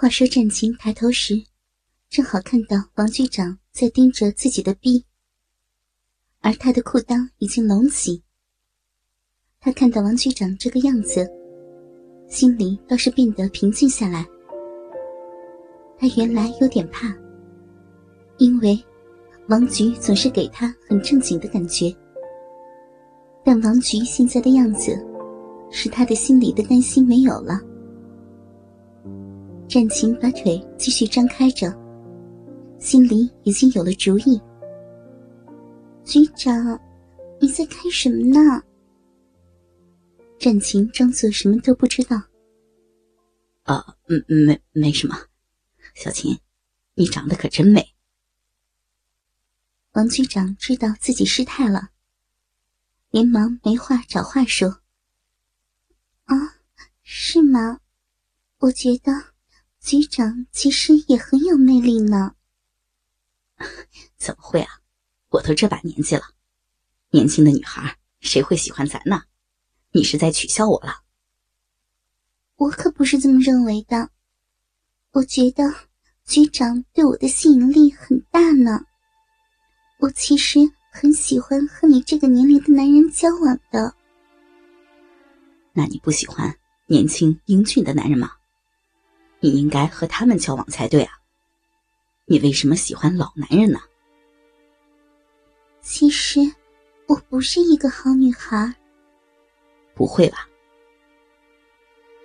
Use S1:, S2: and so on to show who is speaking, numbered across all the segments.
S1: 话说战琴抬头时，正好看到王局长在盯着自己的逼，而他的裤裆已经隆起。他看到王局长这个样子，心里倒是变得平静下来。他原来有点怕，因为王局总是给他很正经的感觉。但王局现在的样子，使他的心里的担心没有了。战琴把腿继续张开着，心里已经有了主意。局长，你在看什么呢？战琴装作什么都不知道。
S2: 啊，嗯，没没什么。小琴，你长得可真美。
S1: 王局长知道自己失态了，连忙没话找话说。啊，是吗？我觉得。局长其实也很有魅力呢。
S2: 怎么会啊？我都这把年纪了，年轻的女孩谁会喜欢咱呢？你是在取笑我了？
S1: 我可不是这么认为的。我觉得局长对我的吸引力很大呢。我其实很喜欢和你这个年龄的男人交往的。
S2: 那你不喜欢年轻英俊的男人吗？你应该和他们交往才对啊！你为什么喜欢老男人呢？
S1: 其实我不是一个好女孩。
S2: 不会吧？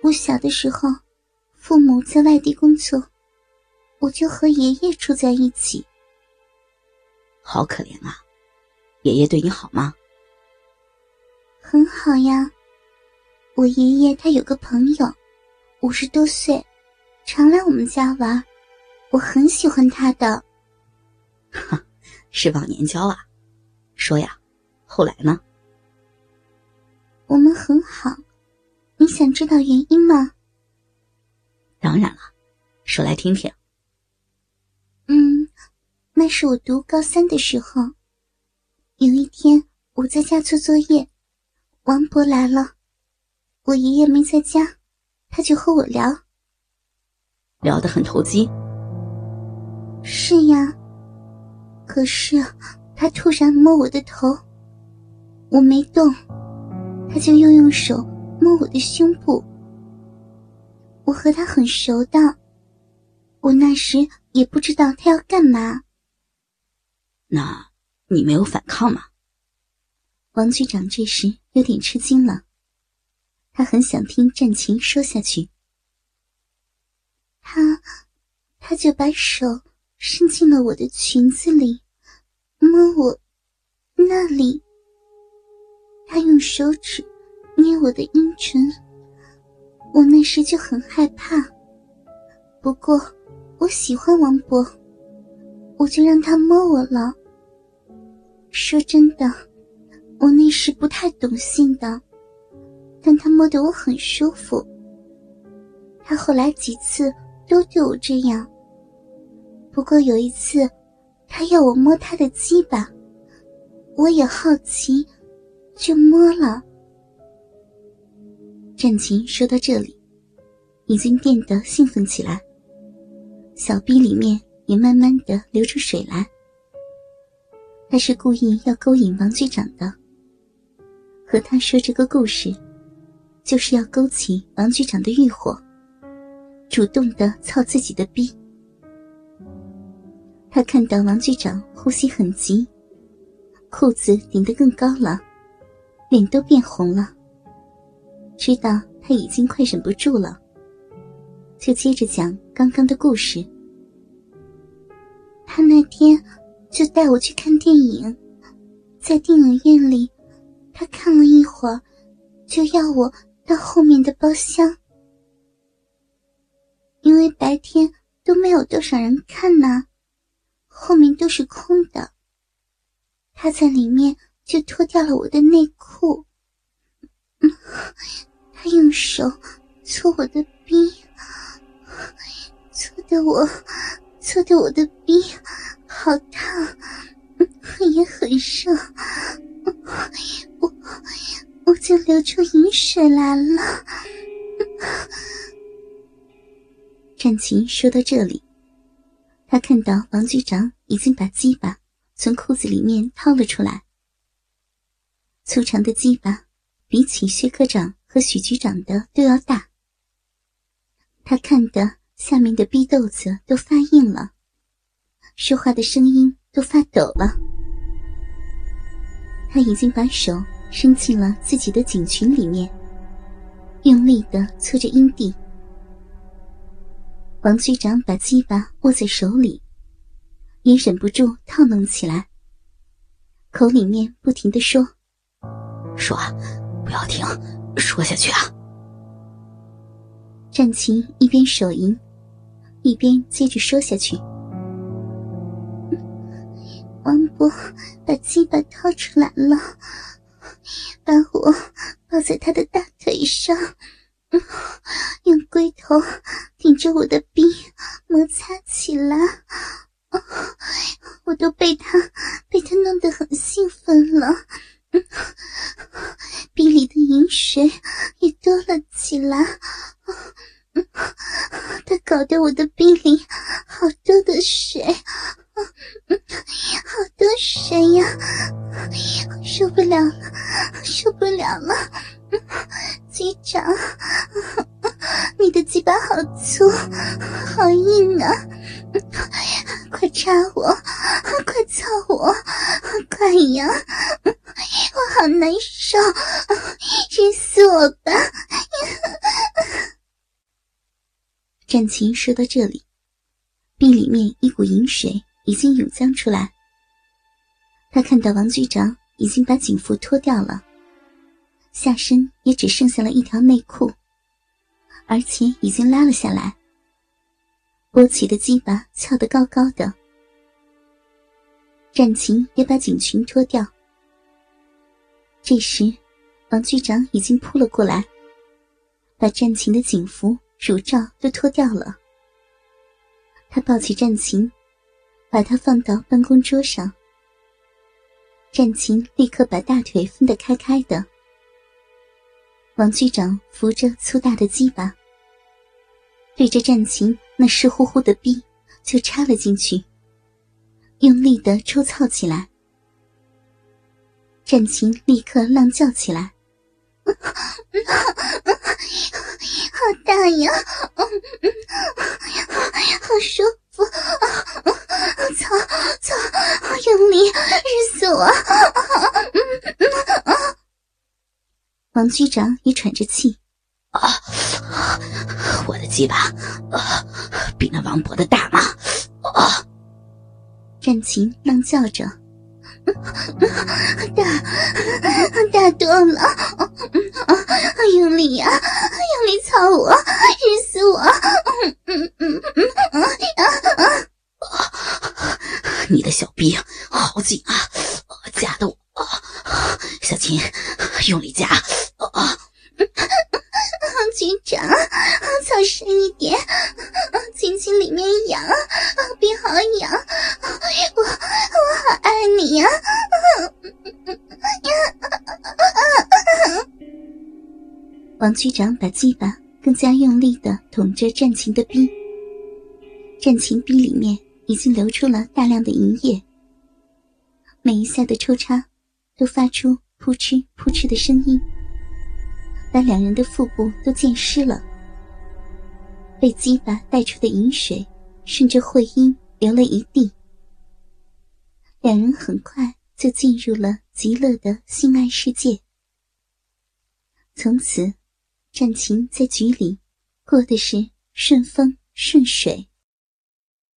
S1: 我小的时候，父母在外地工作，我就和爷爷住在一起。
S2: 好可怜啊！爷爷对你好吗？
S1: 很好呀。我爷爷他有个朋友，五十多岁。常来我们家玩，我很喜欢他的。
S2: 哈，是忘年交啊？说呀，后来呢？
S1: 我们很好，你想知道原因吗？
S2: 当然了，说来听听。
S1: 嗯，那是我读高三的时候，有一天我在家做作业，王博来了，我爷爷没在家，他就和我聊。
S2: 聊得很投机。
S1: 是呀，可是他突然摸我的头，我没动，他就又用手摸我的胸部。我和他很熟的，我那时也不知道他要干嘛。
S2: 那你没有反抗吗？
S1: 王局长这时有点吃惊了，他很想听战琴说下去。他，他就把手伸进了我的裙子里，摸我那里。他用手指捏我的阴唇，我那时就很害怕。不过我喜欢王博，我就让他摸我了。说真的，我那时不太懂性的，但他摸得我很舒服。他后来几次。都对我这样。不过有一次，他要我摸他的鸡巴，我也好奇，就摸了。战琴说到这里，已经变得兴奋起来，小臂里面也慢慢的流出水来。他是故意要勾引王局长的，和他说这个故事，就是要勾起王局长的欲火。主动的操自己的逼，他看到王局长呼吸很急，裤子顶得更高了，脸都变红了。知道他已经快忍不住了，就接着讲刚刚的故事。他那天就带我去看电影，在电影院里，他看了一会儿，就要我到后面的包厢。因为白天都没有多少人看呢，后面都是空的。他在里面就脱掉了我的内裤，他用手搓我的逼，搓的我，搓的我的逼好烫，也很热，我我就流出饮水来了。战琴说到这里，他看到王局长已经把鸡巴从裤子里面掏了出来。粗长的鸡巴比起薛科长和许局长的都要大。他看得下面的逼豆子都发硬了，说话的声音都发抖了。他已经把手伸进了自己的颈裙里面，用力的搓着阴蒂。王局长把鸡巴握在手里，也忍不住套弄起来，口里面不停的说：“
S2: 说，不要停，说下去啊！”
S1: 战琴一边手淫，一边接着说下去：“王伯把鸡巴掏出来了，把我抱在他的大腿上。” 用龟头顶着我的臂摩擦起来，我都被他被他弄得很兴奋了，臂里的饮水也多了起来，他搞得我的臂里好多的水，好多水呀，受不了了，受不了了。局长，你的鸡巴好粗，好硬啊！快插我，快操我，快呀！我好难受，日死我吧！战琴说到这里，壁里面一股淫水已经涌将出来。他看到王局长已经把警服脱掉了。下身也只剩下了一条内裤，而且已经拉了下来。波奇的鸡巴翘得高高的。战琴也把警裙脱掉。这时，王局长已经扑了过来，把战琴的警服、乳罩都脱掉了。他抱起战琴，把她放到办公桌上。战琴立刻把大腿分得开开的。王局长扶着粗大的鸡巴，对着战琴那湿乎乎的逼就插了进去，用力的抽操起来。战琴立刻浪叫起来：“好大呀，好舒服，操操，用力，日死我！”王局长也喘着气，
S2: 啊，我的鸡巴，啊，比那王勃的大吗？啊！
S1: 战琴浪叫着，大，大多了，啊，用力呀，用力操我，日死我！嗯嗯嗯嗯啊
S2: 啊！你的小逼好紧啊，夹的我，小琴，用力夹。啊！
S1: 啊局长，操深一点，轻轻里面痒，别好痒，我我好爱你呀！王局长把鸡巴更加用力的捅着战琴的逼，战琴逼里面已经流出了大量的银液，每一下的抽插都发出扑哧扑哧的声音。把两人的腹部都溅湿了，被鸡巴带出的饮水顺着会阴流了一地。两人很快就进入了极乐的性爱世界。从此，战情在局里过的是顺风顺水。